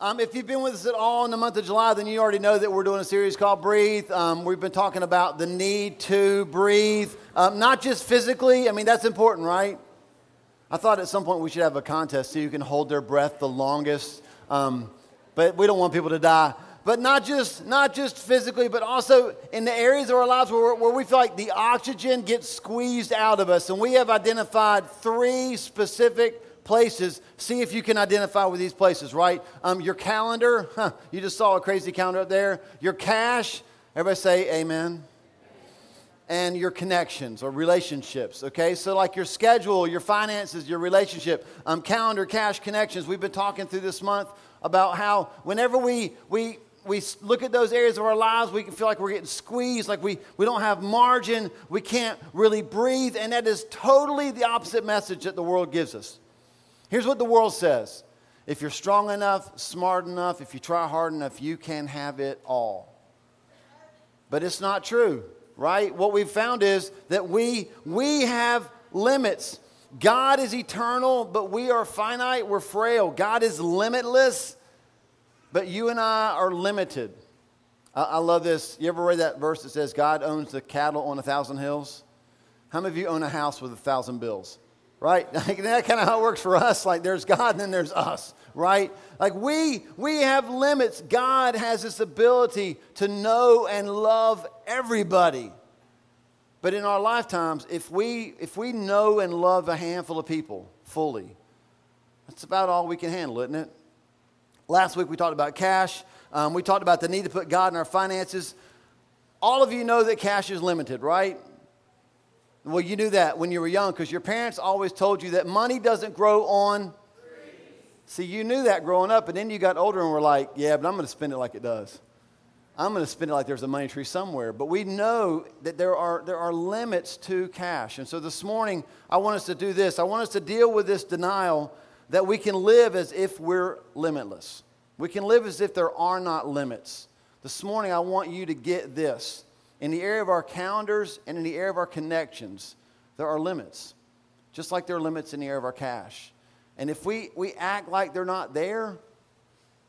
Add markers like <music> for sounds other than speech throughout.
Um, if you've been with us at all in the month of July, then you already know that we're doing a series called Breathe. Um, we've been talking about the need to breathe, um, not just physically. I mean, that's important, right? I thought at some point we should have a contest so you can hold their breath the longest. Um, but we don't want people to die. But not just, not just physically, but also in the areas of our lives where, where we feel like the oxygen gets squeezed out of us. And we have identified three specific places. See if you can identify with these places, right? Um, your calendar, huh, you just saw a crazy calendar up there. Your cash, everybody say amen. And your connections or relationships, okay? So, like your schedule, your finances, your relationship, um, calendar, cash, connections. We've been talking through this month about how whenever we, we, we look at those areas of our lives, we can feel like we're getting squeezed, like we, we don't have margin, we can't really breathe, and that is totally the opposite message that the world gives us. Here's what the world says if you're strong enough, smart enough, if you try hard enough, you can have it all. But it's not true, right? What we've found is that we, we have limits. God is eternal, but we are finite, we're frail. God is limitless, but you and I are limited. I, I love this. You ever read that verse that says, God owns the cattle on a thousand hills? How many of you own a house with a thousand bills? Right? <laughs> Like that kind of how it works for us. Like there's God and then there's us, right? Like we we have limits. God has this ability to know and love everybody. But in our lifetimes, if we if we know and love a handful of people fully, that's about all we can handle, isn't it? Last week we talked about cash. Um, we talked about the need to put God in our finances. All of you know that cash is limited, right? Well, you knew that when you were young because your parents always told you that money doesn't grow on. See, you knew that growing up, and then you got older and were like, yeah, but I'm going to spend it like it does. I'm going to spend it like there's a money tree somewhere. But we know that there are, there are limits to cash. And so this morning, I want us to do this. I want us to deal with this denial that we can live as if we're limitless. We can live as if there are not limits. This morning, I want you to get this in the area of our calendars and in the area of our connections, there are limits, just like there are limits in the area of our cash. And if we, we act like they're not there,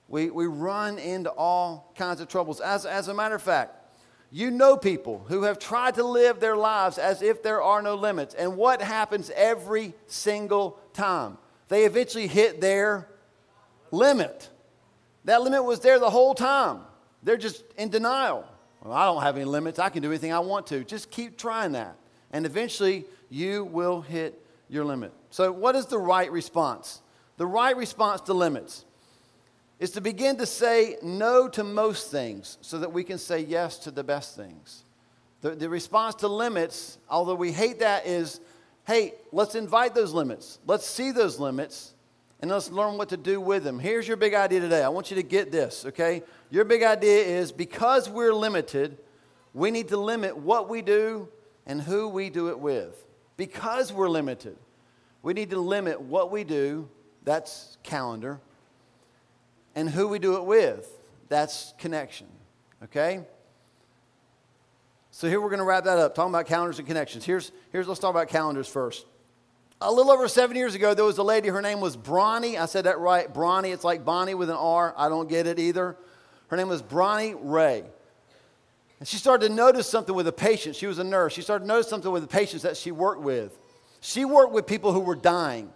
we, we run into all kinds of troubles. As, as a matter of fact, you know people who have tried to live their lives as if there are no limits. And what happens every single time? They eventually hit their limit. That limit was there the whole time. They're just in denial. Well, I don't have any limits. I can do anything I want to. Just keep trying that. And eventually, you will hit your limit. So, what is the right response? The right response to limits is to begin to say no to most things so that we can say yes to the best things. The, the response to limits, although we hate that, is hey, let's invite those limits. Let's see those limits and let's learn what to do with them. Here's your big idea today. I want you to get this, okay? Your big idea is because we're limited, we need to limit what we do and who we do it with. Because we're limited, we need to limit what we do, that's calendar, and who we do it with, that's connection, okay? So here we're going to wrap that up, talking about calendars and connections. Here's, here's let's talk about calendars first. A little over seven years ago, there was a lady, her name was Bronnie. I said that right, Bronnie. It's like Bonnie with an R. I don't get it either. Her name was Bronnie Ray. And she started to notice something with the patients. She was a nurse. She started to notice something with the patients that she worked with. She worked with people who were dying.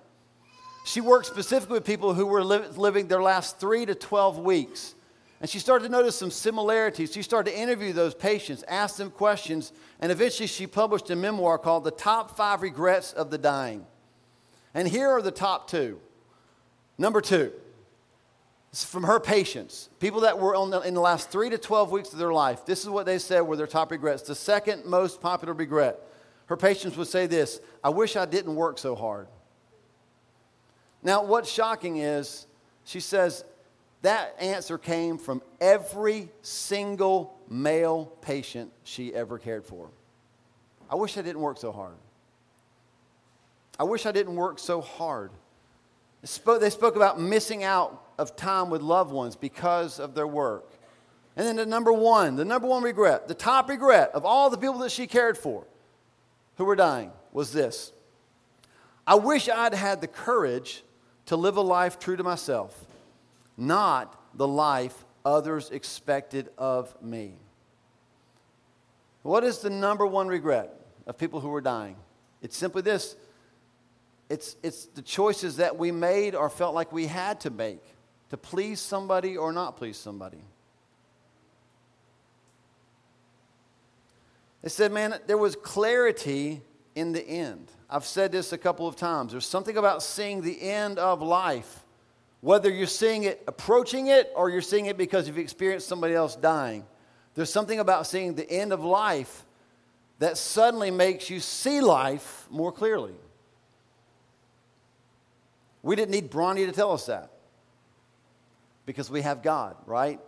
She worked specifically with people who were li- living their last three to 12 weeks. And she started to notice some similarities. She started to interview those patients, ask them questions, and eventually she published a memoir called The Top Five Regrets of the Dying. And here are the top two. Number two, from her patients, people that were the, in the last three to 12 weeks of their life, this is what they said were their top regrets. The second most popular regret, her patients would say this I wish I didn't work so hard. Now, what's shocking is she says that answer came from every single male patient she ever cared for. I wish I didn't work so hard. I wish I didn't work so hard. They spoke, about missing out of time with loved ones because of their work. And then the number one, the number one regret, the top regret of all the people that she cared for who were dying was this I wish I'd had the courage to live a life true to myself, not the life others expected of me. What is the number one regret of people who are dying? It's simply this it's, it's the choices that we made or felt like we had to make to please somebody or not please somebody. They said, man, there was clarity in the end. I've said this a couple of times. There's something about seeing the end of life, whether you're seeing it approaching it or you're seeing it because you've experienced somebody else dying. There's something about seeing the end of life that suddenly makes you see life more clearly. We didn't need Bronnie to tell us that because we have God, right?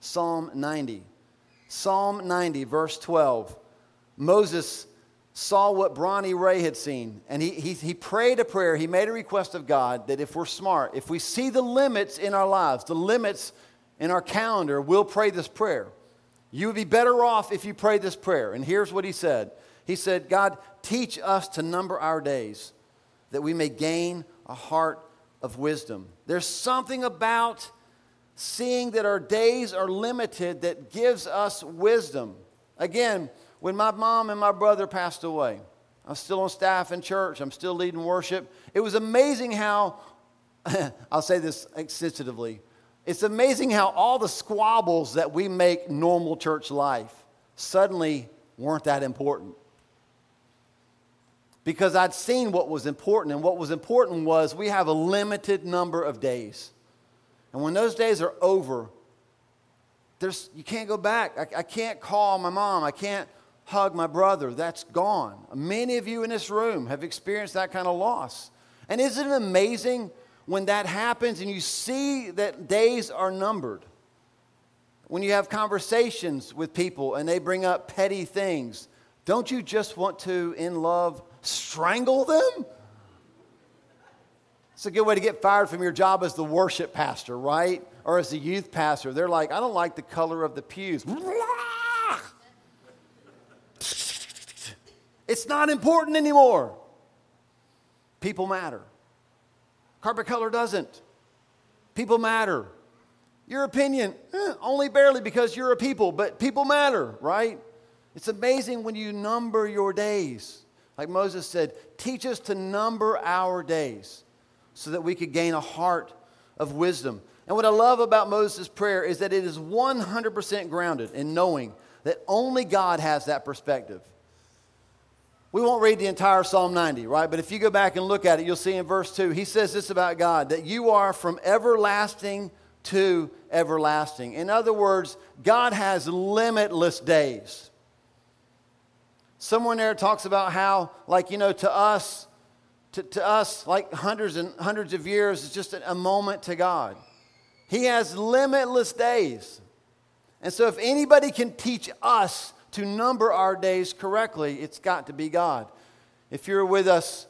Psalm 90. Psalm 90, verse 12. Moses saw what Bronnie Ray had seen, and he, he, he prayed a prayer. He made a request of God that if we're smart, if we see the limits in our lives, the limits in our calendar, we'll pray this prayer. You would be better off if you prayed this prayer. And here's what he said He said, God, teach us to number our days that we may gain a heart of wisdom. There's something about seeing that our days are limited that gives us wisdom. Again, when my mom and my brother passed away, I'm still on staff in church, I'm still leading worship. It was amazing how, <laughs> I'll say this sensitively, it's amazing how all the squabbles that we make normal church life suddenly weren't that important. Because I'd seen what was important, and what was important was we have a limited number of days. And when those days are over, there's, you can't go back. I, I can't call my mom. I can't hug my brother. That's gone. Many of you in this room have experienced that kind of loss. And isn't it amazing when that happens and you see that days are numbered? When you have conversations with people and they bring up petty things, don't you just want to, in love, strangle them? It's a good way to get fired from your job as the worship pastor, right? Or as the youth pastor. They're like, I don't like the color of the pews. It's not important anymore. People matter. Carpet color doesn't. People matter. Your opinion, eh, only barely because you're a people, but people matter, right? It's amazing when you number your days. Like Moses said, teach us to number our days so that we could gain a heart of wisdom. And what I love about Moses' prayer is that it is 100% grounded in knowing that only God has that perspective. We won't read the entire Psalm 90, right? But if you go back and look at it, you'll see in verse 2, he says this about God that you are from everlasting to everlasting. In other words, God has limitless days. Someone there talks about how, like, you know, to us, to, to us, like hundreds and hundreds of years is just a, moment to God. He has limitless days. And so, if anybody can teach us to number our days correctly, it's got to be God. If you're with us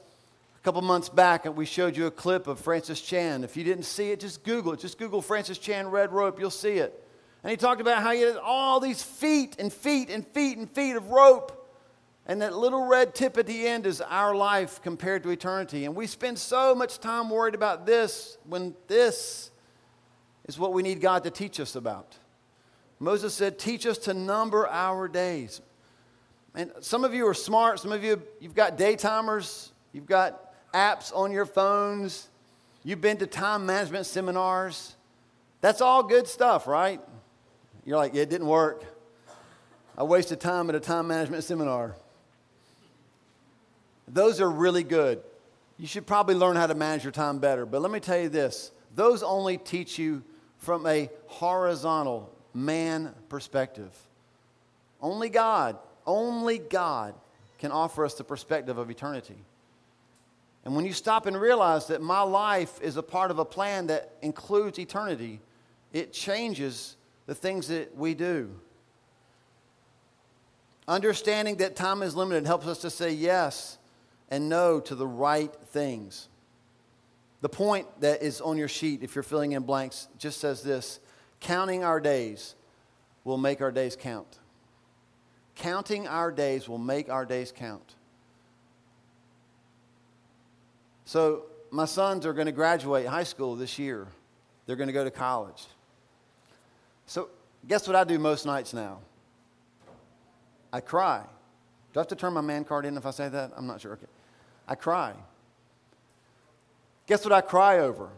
a couple months back, and we showed you a clip of Francis Chan. If you didn't see it, just Google it. Just Google Francis Chan red rope, you'll see it. And he talked about how he had all these feet and feet and feet and feet of rope. And that little red tip at the end is our life compared to eternity. And we spend so much time worried about this when this is what we need God to teach us about. Moses said, Teach us to number our days. And some of you are smart. Some of you, you've got day timers. You've got apps on your phones. You've been to time management seminars. That's all good stuff, right? You're like, yeah, it didn't work. I wasted time at a time management seminar. Those are really good. You should probably learn how to manage your time better. But let me tell you this those only teach you from a horizontal man perspective. Only God, only God can offer us the perspective of eternity. And when you stop and realize that my life is a part of a plan that includes eternity, it changes the things that we do. Understanding that time is limited helps us to say yes and no to the right things. The point that is on your sheet, if you're filling in blanks, just says this Counting our days will make our days count. Counting our days will make our days count. So, my sons are going to graduate high school this year. They're going to go to college. So, guess what I do most nights now? I cry. Do I have to turn my man card in if I say that? I'm not sure. Okay. I cry. Guess what I cry over?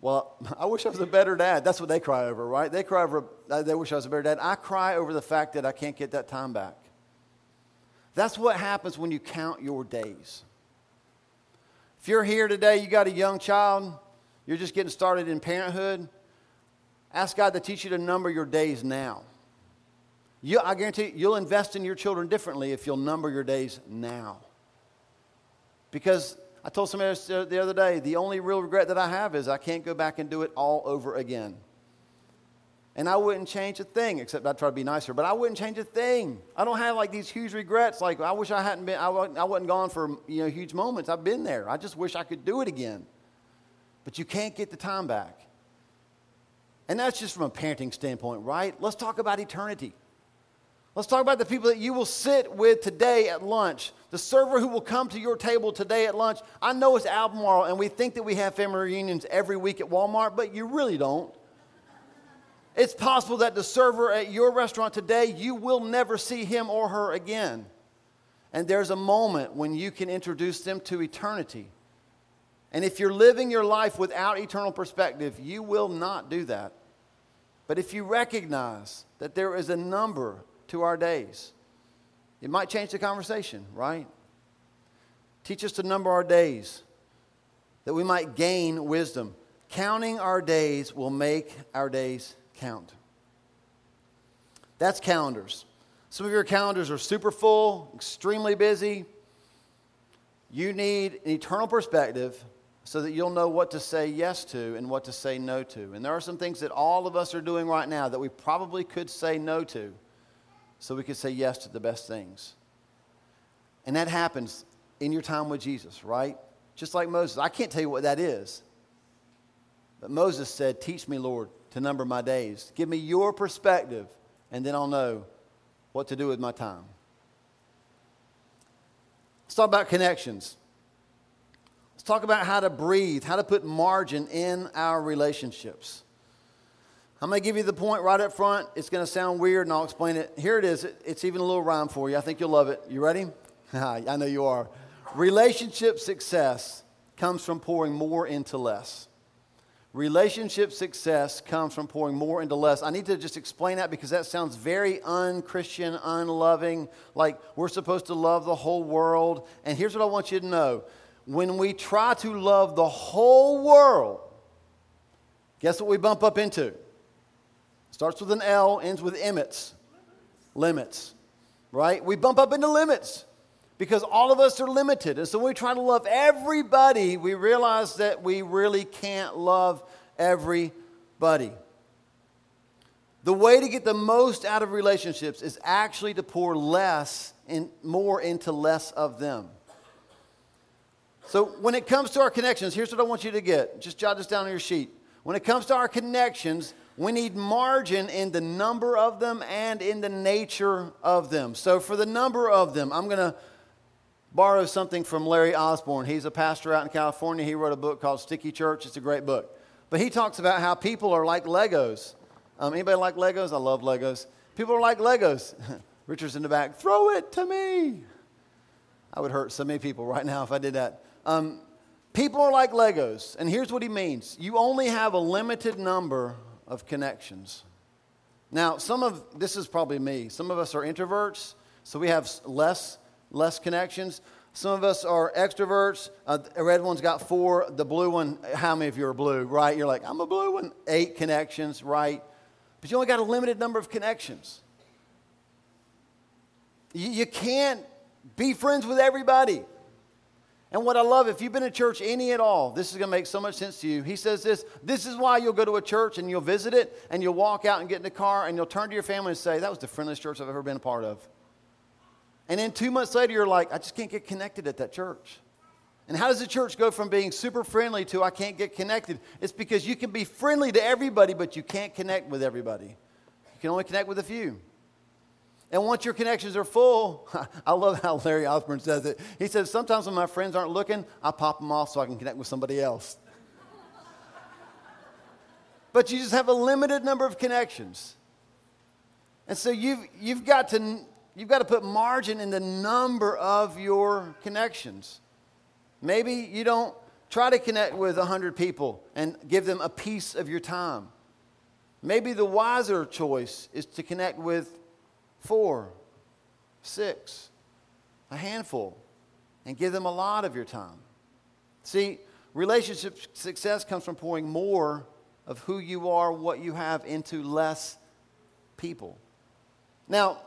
Well, <laughs> I wish I was a better dad. That's what they cry over, right? They cry over, uh, they wish I was a better dad. I cry over the fact that I can't get that time back. That's what happens when you count your days. If you're here today, you got a young child, you're just getting started in parenthood, ask God to teach you to number your days now. You, I guarantee you, you'll invest in your children differently if you'll number your days now. Because I told somebody the other day, the only real regret that I have is I can't go back and do it all over again. And I wouldn't change a thing, except I'd try to be nicer, but I wouldn't change a thing. I don't have like these huge regrets. Like, I wish I hadn't been, I wasn't, I wasn't gone for, you know, huge moments. I've been there. I just wish I could do it again. But you can't get the time back. And that's just from a parenting standpoint, right? Let's talk about eternity. Let's talk about the people that you will sit with today at lunch. The server who will come to your table today at lunch. I know it's Albemarle, and we think that we have family reunions every week at Walmart, but you really don't. It's possible that the server at your restaurant today, you will never see him or her again. And there's a moment when you can introduce them to eternity. And if you're living your life without eternal perspective, you will not do that. But if you recognize that there is a number to our days, it might change the conversation, right? Teach us to number our days that we might gain wisdom. Counting our days will make our days count. That's calendars. Some of your calendars are super full, extremely busy. You need an eternal perspective so that you'll know what to say yes to and what to say no to. And there are some things that all of us are doing right now that we probably could say no to so we could say yes to the best things. And that happens in your time with Jesus, right? Just like Moses. I can't tell you what that is. But Moses said, Teach me, Lord, to number my days. Give me your perspective, and then I'll know what to do with my time. Let's talk about connections. Let's talk about how to breathe, how to put margin in our relationships. I'm going to give you the point right up front. It's going to sound weird, and I'll explain it. Here it is. It's even a little rhyme for you. I think you'll love it. You ready? <laughs> I know you are. Relationship success comes from pouring more into less. Relationship success comes from pouring more into less. I need to just explain that because that sounds very unchristian, unloving, like we're supposed to love the whole world. And here's what I want you to know when we try to love the whole world, guess what we bump up into? Starts with an L, ends with limits. Limits, right? We bump up into limits because all of us are limited. And so when we try to love everybody, we realize that we really can't love everybody. The way to get the most out of relationships is actually to pour less and more into less of them. So when it comes to our connections, here's what I want you to get. Just jot this down on your sheet. When it comes to our connections, we need margin in the number of them and in the nature of them. So for the number of them, I'm going to borrow something from Larry Osborne. He's a pastor out in California. He wrote a book called Sticky Church. It's a great book. But he talks about how people are like Legos. Um, anybody like Legos? I love Legos. People are like Legos. <laughs> Richard's in the back. Throw it to me. I would hurt so many people right now if I did that. Um, people are like Legos. And here's what he means you only have a limited number of connections. Now, some of this is probably me. Some of us are introverts, so we have less less connections. Some of us are extroverts. Uh, the red one's got four. The blue one, how many of you are blue, right? You're like, I'm a blue one. Eight connections, right? But you only got a limited number of connections. You, you can't be friends with everybody. And what I love, if you've been to church any at all, this is going to make so much sense to you. He says this this is why you'll go to a church and you'll visit it and you'll walk out and get in the car and you'll turn to your family and say, That was the friendliest church I've ever been a part of. And then two months later, you're like, I just can't get connected at that church. And how does the church go from being super friendly to I can't get connected? It's because you can be friendly to everybody, but you can't connect with everybody. You can only connect with a few. And once your connections are full, <laughs> I love how Larry Osborne says it. He says, Sometimes when my friends aren't looking, I pop them off so I can connect with somebody else. <laughs> but you just have a limited number of connections. And so you've, you've, got to, you've got to put margin in the number of your connections. Maybe you don't try to connect with 100 people and give them a piece of your time. Maybe the wiser choice is to connect with four, six, a handful, and give them a lot of your time. See, relationship success comes from pouring more of who you are, what you have, into less people. Now,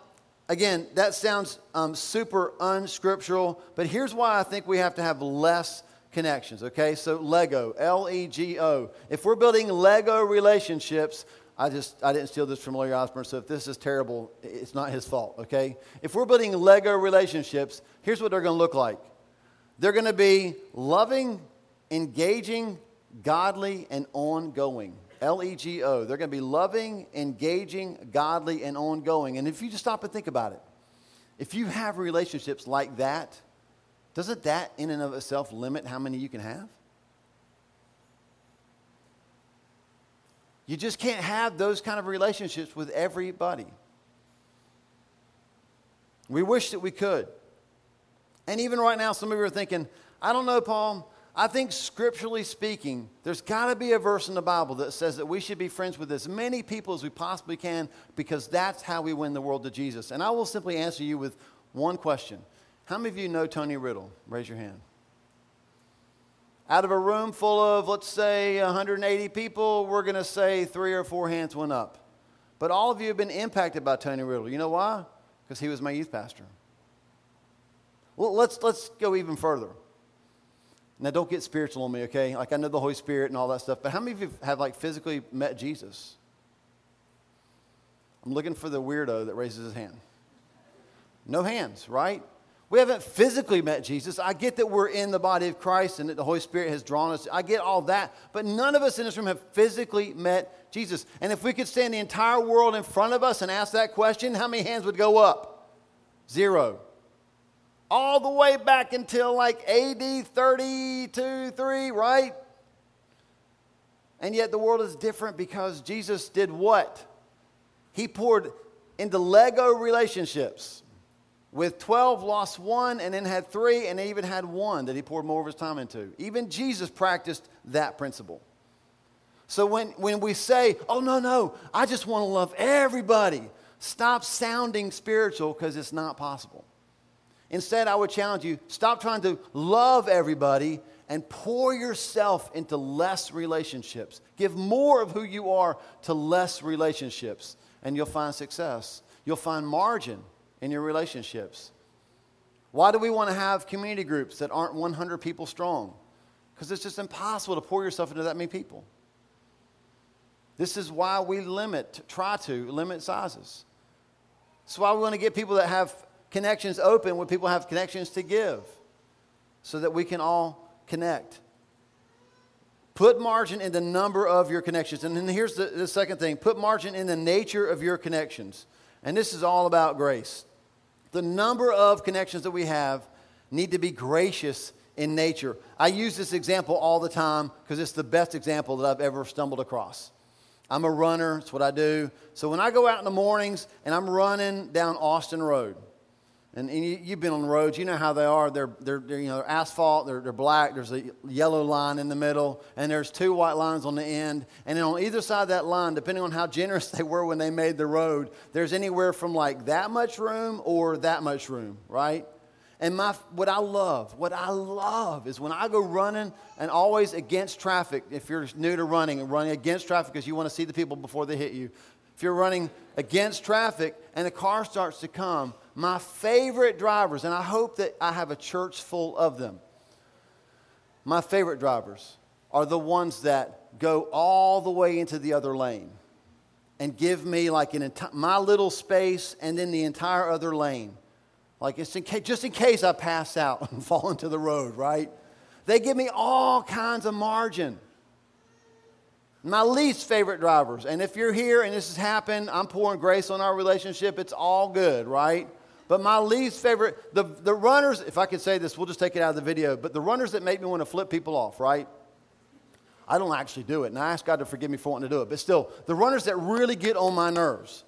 again, that sounds um, super unscriptural, but here's why I think we have to have less connections, okay? So, Lego, L E G O. If we're building Lego relationships, I just, I didn't steal this from Larry Osborne, so if this is terrible, it's not his fault, okay? If we're building Lego relationships, here's what they're gonna look like they're gonna be loving, engaging, godly, and ongoing. L E G O. They're going to be loving, engaging, godly, and ongoing. And if you just stop and think about it, if you have relationships like that, doesn't that in and of itself limit how many you can have? You just can't have those kind of relationships with everybody. We wish that we could. And even right now, some of you are thinking, I don't know, Paul. I think scripturally speaking, there's got to be a verse in the Bible that says that we should be friends with as many people as we possibly can because that's how we win the world to Jesus. And I will simply answer you with one question How many of you know Tony Riddle? Raise your hand. Out of a room full of, let's say, 180 people, we're going to say three or four hands went up. But all of you have been impacted by Tony Riddle. You know why? Because he was my youth pastor. Well, let's, let's go even further. Now, don't get spiritual on me, okay? Like, I know the Holy Spirit and all that stuff, but how many of you have, like, physically met Jesus? I'm looking for the weirdo that raises his hand. No hands, right? We haven't physically met Jesus. I get that we're in the body of Christ and that the Holy Spirit has drawn us. I get all that. But none of us in this room have physically met Jesus. And if we could stand the entire world in front of us and ask that question, how many hands would go up? Zero all the way back until like AD 32, 3, right? And yet the world is different because Jesus did what? He poured into Lego relationships. With 12, lost one, and then had three, and even had one that he poured more of his time into. Even Jesus practiced that principle. So when, when we say, oh, no, no, I just want to love everybody, stop sounding spiritual because it's not possible. Instead, I would challenge you stop trying to love everybody and pour yourself into less relationships. Give more of who you are to less relationships, and you'll find success. You'll find margin in your relationships. Why do we want to have community groups that aren't 100 people strong? Because it's just impossible to pour yourself into that many people. This is why we limit, try to limit sizes. It's why we want to get people that have connections open when people have connections to give so that we can all connect. Put margin in the number of your connections. And then here's the, the second thing put margin in the nature of your connections. And this is all about grace. The number of connections that we have need to be gracious in nature. I use this example all the time because it's the best example that I've ever stumbled across. I'm a runner, it's what I do. So when I go out in the mornings and I'm running down Austin Road, and, and you, have been on roads, you know how they are. They're, they're, they're, you know, they're asphalt, they're, they're black, there's a yellow line in the middle, and there's two white lines on the end. And then on either side of that line, depending on how generous <laughs> they were when they made the road, there's anywhere from like that much room or that much room, right? And my, what I love, what I love is when I go running and always against traffic, if you're new to running and running against traffic because you want to see the people before they hit you, if you're running against traffic and a car starts to come, my favorite drivers, and I hope that I have a church full of them, my favorite drivers are the ones that go all the way into the other lane and give me like an enti- my little space and then the entire other lane. Like it's in case, just in case I pass out and <laughs> fall into the road, right? They give me all kinds of margin. My least favorite drivers. And if you're here and this has happened, I'm pouring grace on our relationship. It's all good, right? But my least favorite, the, the runners, if I could say this, we'll just take it out of the video, but the runners that make me want to flip people off, right? I don't actually do it. And I ask God to forgive me for wanting to do it. But still, the runners that really get on my nerves,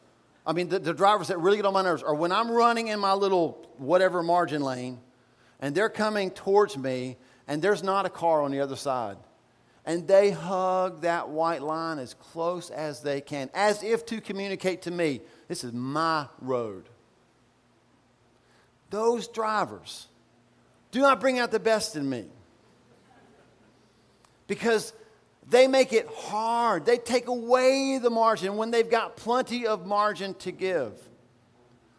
I mean, the, the drivers that really get on my nerves are when I'm running in my little whatever margin lane and they're coming towards me and there's not a car on the other side. And they hug that white line as close as they can, as if to communicate to me, this is my road. Those drivers do not bring out the best in me because they make it hard. They take away the margin when they've got plenty of margin to give.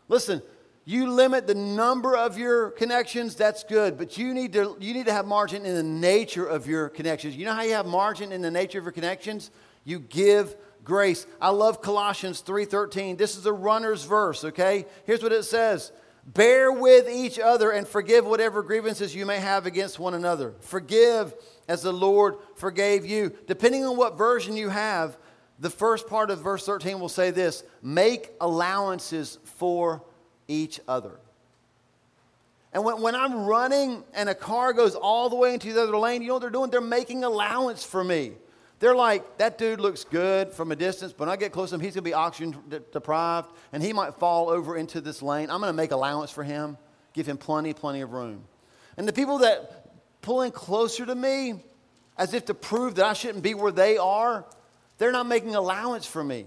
Listen, you limit the number of your connections, that's good, but you need to, you need to have margin in the nature of your connections. You know how you have margin in the nature of your connections? You give grace. I love Colossians 3:13. This is a runner's verse, okay? Here's what it says. Bear with each other and forgive whatever grievances you may have against one another. Forgive as the Lord forgave you. Depending on what version you have, the first part of verse 13 will say this make allowances for each other. And when, when I'm running and a car goes all the way into the other lane, you know what they're doing? They're making allowance for me. They're like, that dude looks good from a distance, but when I get close to him, he's going to be oxygen deprived and he might fall over into this lane. I'm going to make allowance for him, give him plenty, plenty of room. And the people that pull in closer to me as if to prove that I shouldn't be where they are, they're not making allowance for me.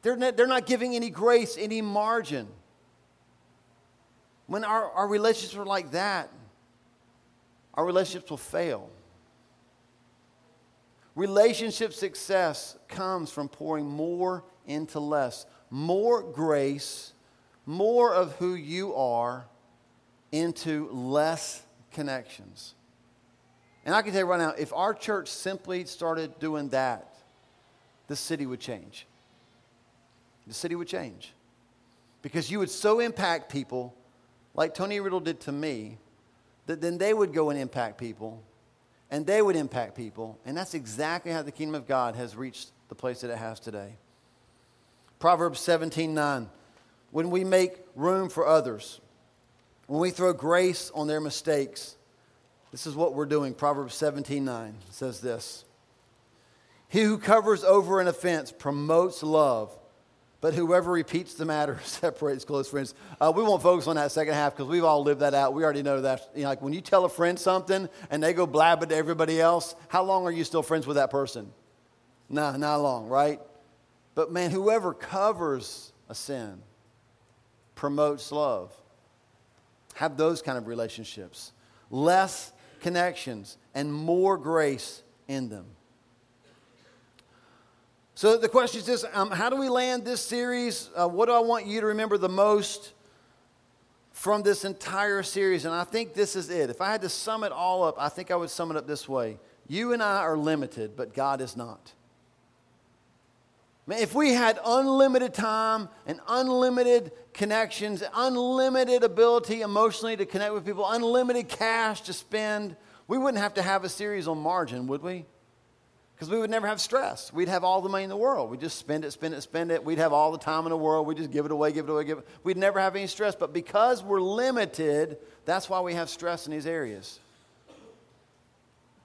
They're not, they're not giving any grace, any margin. When our, our relationships are like that, our relationships will fail. Relationship success comes from pouring more into less, more grace, more of who you are into less connections. And I can tell you right now, if our church simply started doing that, the city would change. The city would change. Because you would so impact people like Tony Riddle did to me, that then they would go and impact people, and they would impact people. And that's exactly how the kingdom of God has reached the place that it has today. Proverbs 17 9. When we make room for others, when we throw grace on their mistakes, this is what we're doing. Proverbs 17 9 says this He who covers over an offense promotes love but whoever repeats the matter <laughs> separates close friends. Uh, we won't focus on that second half because we've all lived that out. We already know that. You know, like when you tell a friend something and they go blab it to everybody else, how long are you still friends with that person? Nah, not long, right? But man, whoever covers a sin promotes love. Have those kind of relationships. Less connections and more grace in them. So the question is this um, How do we land this series? Uh, what do I want you to remember the most from this entire series? And I think this is it. If I had to sum it all up, I think I would sum it up this way You and I are limited, but God is not. if we had unlimited time and unlimited connections, unlimited ability emotionally to connect with people, unlimited cash to spend, we wouldn't have to have a series on margin, would we? Because we would never have stress. We'd have all the money in the world. We'd just spend it, spend it, spend it. We'd have all the time in the world. We'd just give it away, give it away, give it. We'd never have any stress. But because we're limited, that's why we have stress in these areas.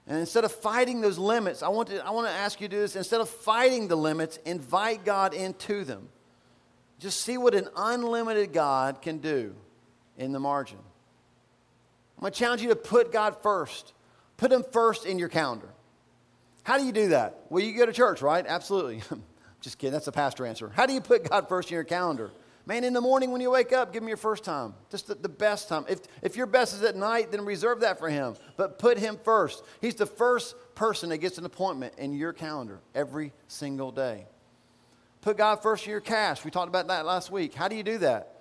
And instead of fighting those limits, I want to, I want to ask you to do this. Instead of fighting the limits, invite God into them. Just see what an unlimited God can do in the margin. I'm going to challenge you to put God first. Put Him first in your calendar. How do you do that? Well, you go to church, right? Absolutely. <laughs> Just kidding. That's a pastor answer. How do you put God first in your calendar? Man, in the morning when you wake up, give him your first time. Just the, the, best time. If, if your best is at night, then reserve that for him. But put him first. He's the first person that gets an appointment in your calendar every single day. Put God first in your cash. We talked about that last week. How do you do that?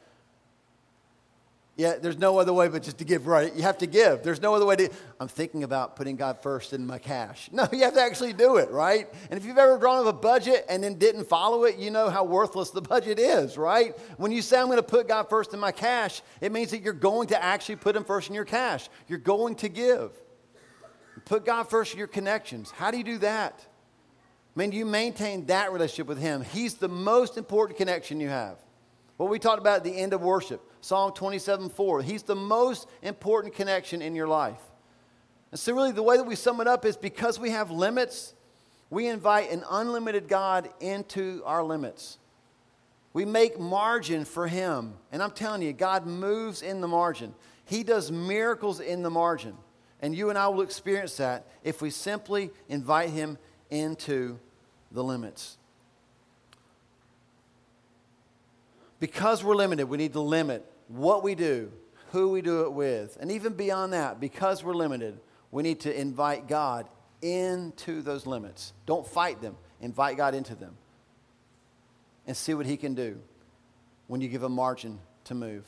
Yeah, there's no other way but just to give right. You have to give. There's no other way to. I'm thinking about putting God first in my cash. <laughs> No, you have to actually do it, right? And if you've ever drawn up a budget and then didn't follow it, you know how worthless the budget is, right? When you say I'm going to put God first in my cash, it means that you're going to actually put Him first in your cash. You're going to give. Put God first in your connections. How do you do that? I mean, you maintain that relationship with Him. He's the most important connection you have. What we talked about at the end of worship, Psalm 27 4. He's the most important connection in your life. And so, really, the way that we sum it up is because we have limits, We invite an unlimited God into our limits. We make margin for Him. And I'm telling you, God moves in the margin. He does miracles in the margin. And you and I will experience that if we simply invite Him into the limits. Because we're limited, we need to limit what we do, who we do it with. And even beyond that, because we're limited, we need to invite God into those limits. Don't fight them, invite God into them and see what He can do when you give a margin to move.